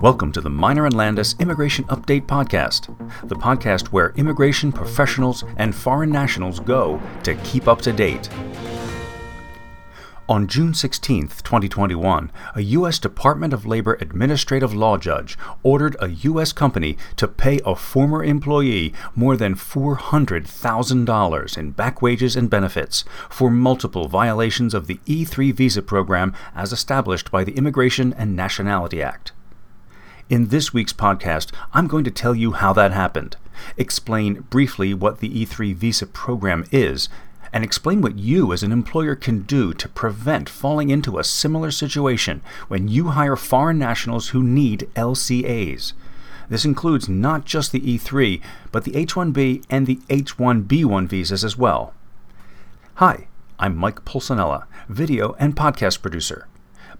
Welcome to the Minor and Landis Immigration Update Podcast, the podcast where immigration professionals and foreign nationals go to keep up to date. On June 16, 2021, a U.S. Department of Labor administrative law judge ordered a U.S. company to pay a former employee more than $400,000 in back wages and benefits for multiple violations of the E3 visa program as established by the Immigration and Nationality Act. In this week's podcast, I'm going to tell you how that happened, explain briefly what the E3 visa program is, and explain what you as an employer can do to prevent falling into a similar situation when you hire foreign nationals who need LCAs. This includes not just the E3, but the H1B and the H1B1 visas as well. Hi, I'm Mike Pulcinella, video and podcast producer.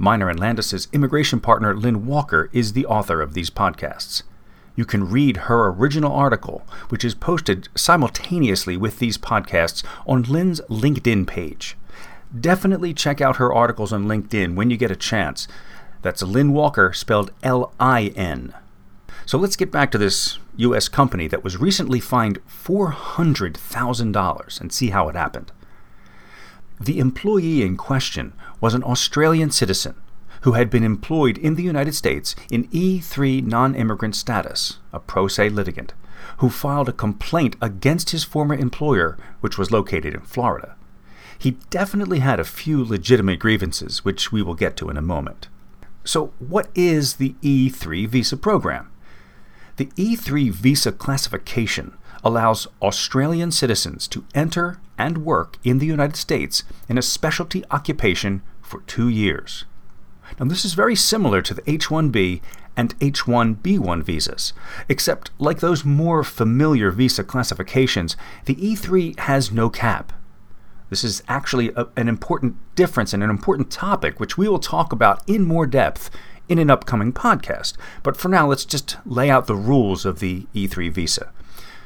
Minor and Landis's immigration partner Lynn Walker is the author of these podcasts. You can read her original article, which is posted simultaneously with these podcasts on Lynn's LinkedIn page. Definitely check out her articles on LinkedIn when you get a chance. That's Lynn Walker, spelled L I N. So let's get back to this U.S. company that was recently fined $400,000 and see how it happened. The employee in question was an Australian citizen who had been employed in the United States in E3 non immigrant status, a pro se litigant, who filed a complaint against his former employer, which was located in Florida. He definitely had a few legitimate grievances, which we will get to in a moment. So, what is the E3 visa program? The E3 visa classification allows Australian citizens to enter and work in the United States in a specialty occupation for two years. Now, this is very similar to the H 1B and H 1B1 visas, except like those more familiar visa classifications, the E3 has no cap. This is actually a, an important difference and an important topic which we will talk about in more depth in an upcoming podcast. But for now, let's just lay out the rules of the E3 visa.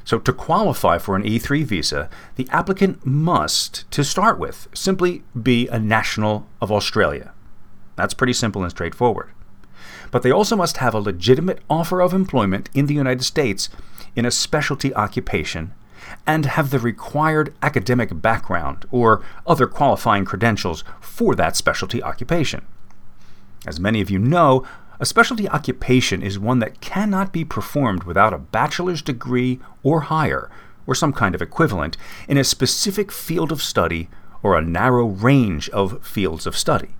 So, to qualify for an E3 visa, the applicant must, to start with, simply be a national of Australia. That's pretty simple and straightforward. But they also must have a legitimate offer of employment in the United States in a specialty occupation and have the required academic background or other qualifying credentials for that specialty occupation. As many of you know, a specialty occupation is one that cannot be performed without a bachelor's degree or higher, or some kind of equivalent, in a specific field of study or a narrow range of fields of study.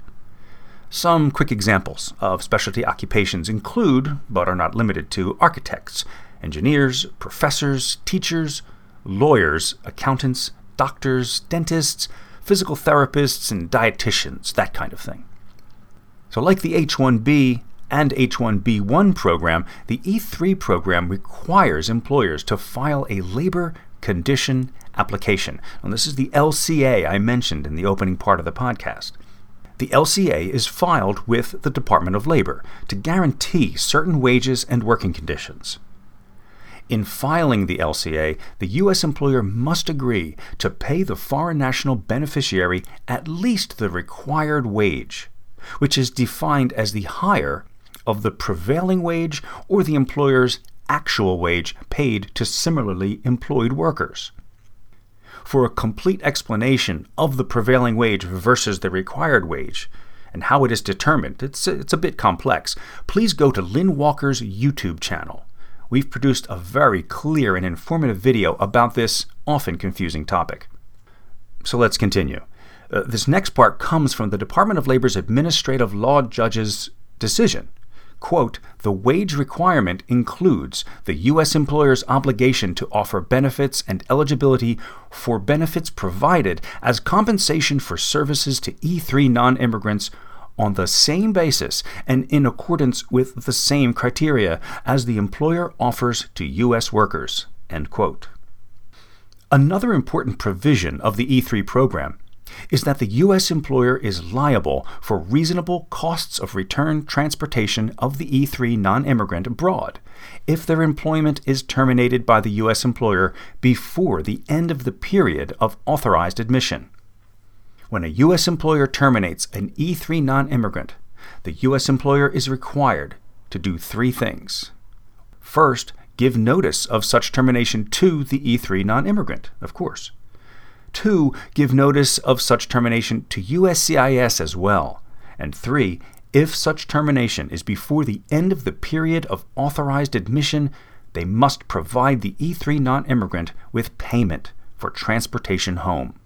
Some quick examples of specialty occupations include, but are not limited to, architects, engineers, professors, teachers, lawyers, accountants, doctors, dentists, physical therapists, and dietitians, that kind of thing. So, like the H 1B and H1B1 program, the E3 program requires employers to file a labor condition application. And this is the LCA I mentioned in the opening part of the podcast. The LCA is filed with the Department of Labor to guarantee certain wages and working conditions. In filing the LCA, the U.S. employer must agree to pay the foreign national beneficiary at least the required wage, which is defined as the higher of the prevailing wage or the employer's actual wage paid to similarly employed workers. For a complete explanation of the prevailing wage versus the required wage and how it is determined, it's, it's a bit complex, please go to Lynn Walker's YouTube channel. We've produced a very clear and informative video about this often confusing topic. So let's continue. Uh, this next part comes from the Department of Labor's Administrative Law Judge's decision quote, the wage requirement includes the U.S. employer's obligation to offer benefits and eligibility for benefits provided as compensation for services to E3 non immigrants on the same basis and in accordance with the same criteria as the employer offers to U.S. workers. Another important provision of the E3 program is that the U.S. employer is liable for reasonable costs of return transportation of the E3 non immigrant abroad if their employment is terminated by the U.S. employer before the end of the period of authorized admission. When a U.S. employer terminates an E3 non immigrant, the U.S. employer is required to do three things. First, give notice of such termination to the E3 non immigrant, of course. Two, give notice of such termination to USCIS as well. And three, if such termination is before the end of the period of authorized admission, they must provide the E3 non immigrant with payment for transportation home.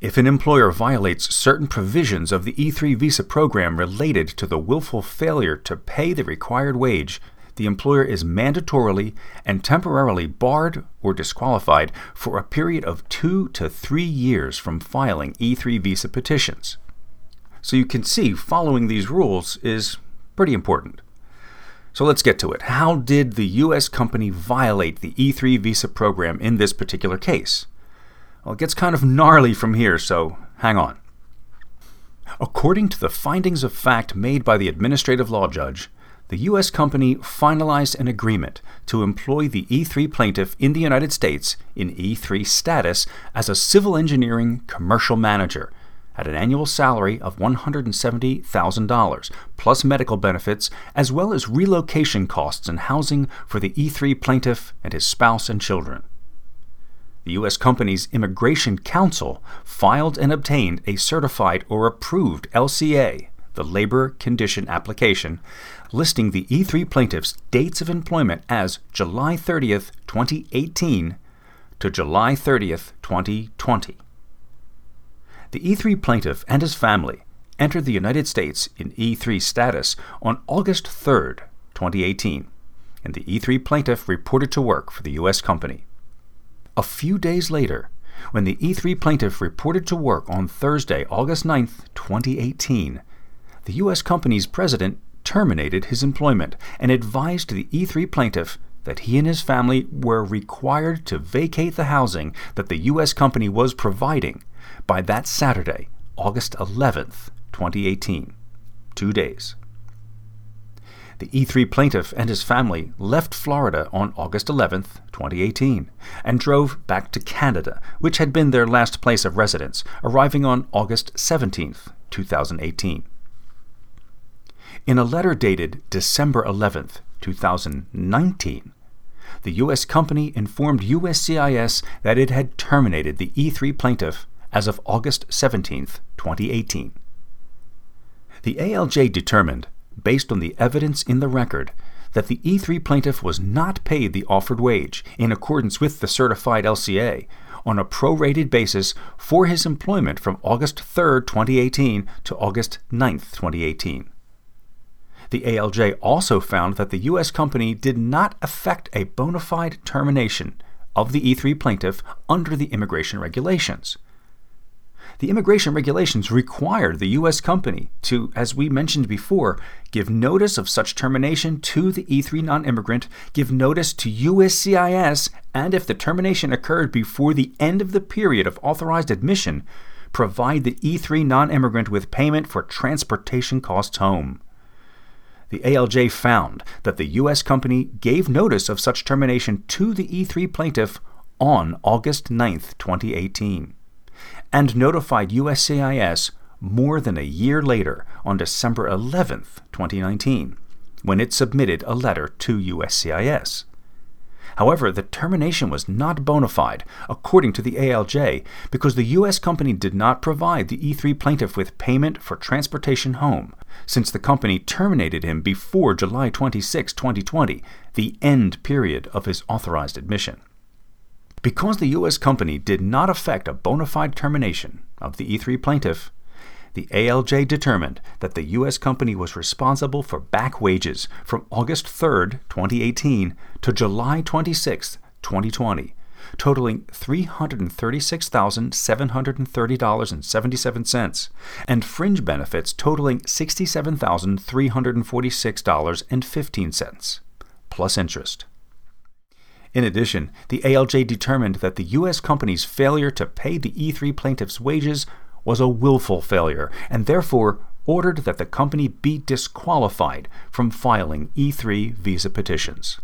If an employer violates certain provisions of the E3 visa program related to the willful failure to pay the required wage, the employer is mandatorily and temporarily barred or disqualified for a period of two to three years from filing E3 visa petitions. So you can see following these rules is pretty important. So let's get to it. How did the U.S. company violate the E3 visa program in this particular case? Well, it gets kind of gnarly from here, so hang on. According to the findings of fact made by the administrative law judge, the U.S. company finalized an agreement to employ the E3 plaintiff in the United States in E3 status as a civil engineering commercial manager at an annual salary of $170,000, plus medical benefits, as well as relocation costs and housing for the E3 plaintiff and his spouse and children the U.S. company's Immigration Counsel filed and obtained a certified or approved LCA, the Labor Condition Application, listing the E3 plaintiffs' dates of employment as July 30th, 2018 to July 30th, 2020. The E3 plaintiff and his family entered the United States in E3 status on August 3rd, 2018, and the E3 plaintiff reported to work for the U.S. company. A few days later, when the E3 plaintiff reported to work on Thursday, August 9, 2018, the U.S. company's president terminated his employment and advised the E3 plaintiff that he and his family were required to vacate the housing that the U.S. company was providing by that Saturday, August 11, 2018. Two days. The E3 plaintiff and his family left Florida on August 11, 2018, and drove back to Canada, which had been their last place of residence, arriving on August 17, 2018. In a letter dated December 11, 2019, the U.S. company informed USCIS that it had terminated the E3 plaintiff as of August 17, 2018. The ALJ determined based on the evidence in the record that the E3 plaintiff was not paid the offered wage in accordance with the certified LCA on a prorated basis for his employment from August 3, 2018 to August 9, 2018. The ALJ also found that the U.S. company did not effect a bona fide termination of the E3 plaintiff under the immigration regulations the immigration regulations require the U.S. company to, as we mentioned before, give notice of such termination to the E3 non immigrant, give notice to USCIS, and if the termination occurred before the end of the period of authorized admission, provide the E3 non immigrant with payment for transportation costs home. The ALJ found that the U.S. company gave notice of such termination to the E3 plaintiff on August 9, 2018 and notified USCIS more than a year later on December 11, 2019, when it submitted a letter to USCIS. However, the termination was not bona fide, according to the ALJ, because the U.S. company did not provide the E3 plaintiff with payment for transportation home, since the company terminated him before July 26, 2020, the end period of his authorized admission. Because the U.S. company did not effect a bona fide termination of the E3 plaintiff, the ALJ determined that the U.S. company was responsible for back wages from August 3, 2018 to July 26, 2020, totaling $336,730.77, and fringe benefits totaling $67,346.15, plus interest. In addition, the ALJ determined that the U.S. company's failure to pay the E3 plaintiff's wages was a willful failure and therefore ordered that the company be disqualified from filing E3 visa petitions.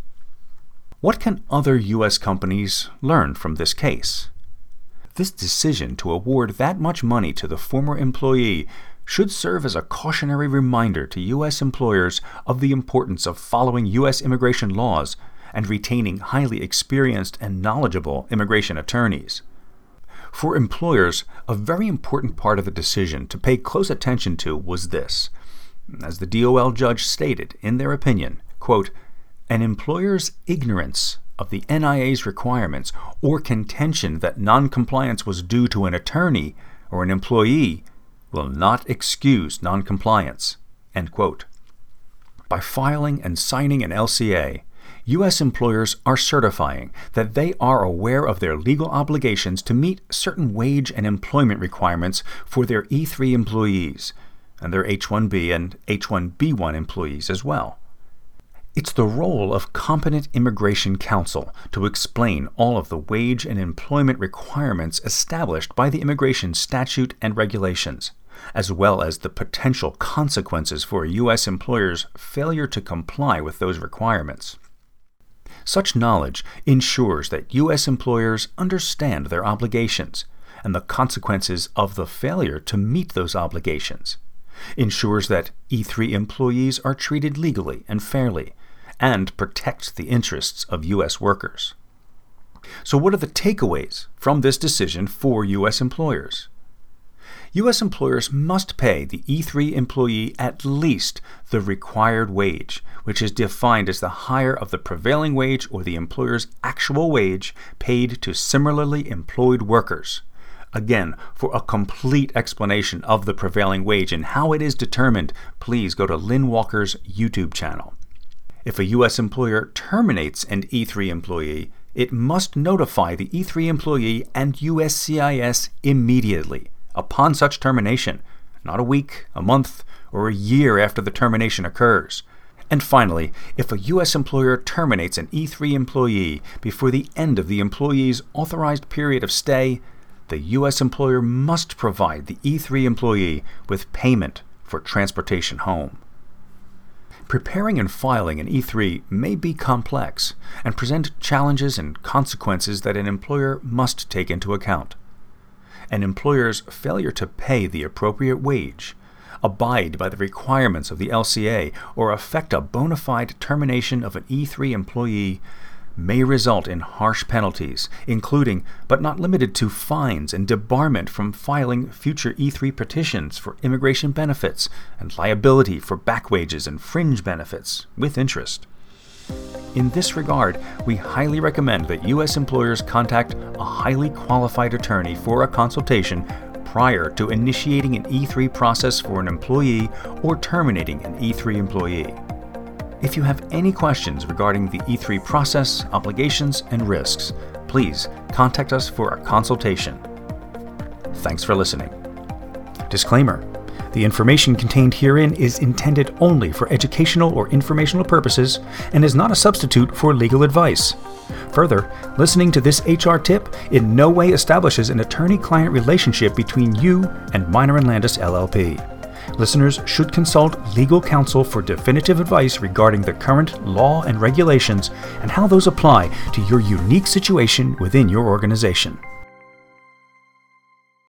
What can other U.S. companies learn from this case? This decision to award that much money to the former employee should serve as a cautionary reminder to U.S. employers of the importance of following U.S. immigration laws and retaining highly experienced and knowledgeable immigration attorneys. For employers, a very important part of the decision to pay close attention to was this. As the DOL judge stated in their opinion, quote, an employer's ignorance of the NIA's requirements or contention that noncompliance was due to an attorney or an employee will not excuse noncompliance. End quote. By filing and signing an LCA, U.S. employers are certifying that they are aware of their legal obligations to meet certain wage and employment requirements for their E3 employees and their H 1B and H 1B1 employees as well. It's the role of competent immigration counsel to explain all of the wage and employment requirements established by the immigration statute and regulations, as well as the potential consequences for a U.S. employer's failure to comply with those requirements. Such knowledge ensures that U.S. employers understand their obligations and the consequences of the failure to meet those obligations, ensures that E3 employees are treated legally and fairly, and protects the interests of U.S. workers. So, what are the takeaways from this decision for U.S. employers? U.S. employers must pay the E3 employee at least the required wage, which is defined as the higher of the prevailing wage or the employer's actual wage paid to similarly employed workers. Again, for a complete explanation of the prevailing wage and how it is determined, please go to Lynn Walker's YouTube channel. If a U.S. employer terminates an E3 employee, it must notify the E3 employee and USCIS immediately upon such termination, not a week, a month, or a year after the termination occurs. And finally, if a U.S. employer terminates an E3 employee before the end of the employee's authorized period of stay, the U.S. employer must provide the E3 employee with payment for transportation home. Preparing and filing an E3 may be complex and present challenges and consequences that an employer must take into account. An employer's failure to pay the appropriate wage, abide by the requirements of the LCA, or effect a bona fide termination of an E3 employee may result in harsh penalties, including, but not limited to, fines and debarment from filing future E3 petitions for immigration benefits and liability for back wages and fringe benefits with interest. In this regard, we highly recommend that U.S. employers contact a highly qualified attorney for a consultation prior to initiating an E3 process for an employee or terminating an E3 employee. If you have any questions regarding the E3 process, obligations, and risks, please contact us for a consultation. Thanks for listening. Disclaimer The information contained herein is intended only for educational or informational purposes and is not a substitute for legal advice. Further, listening to this HR tip in no way establishes an attorney client relationship between you and Miner and Landis LLP. Listeners should consult legal counsel for definitive advice regarding the current law and regulations and how those apply to your unique situation within your organization.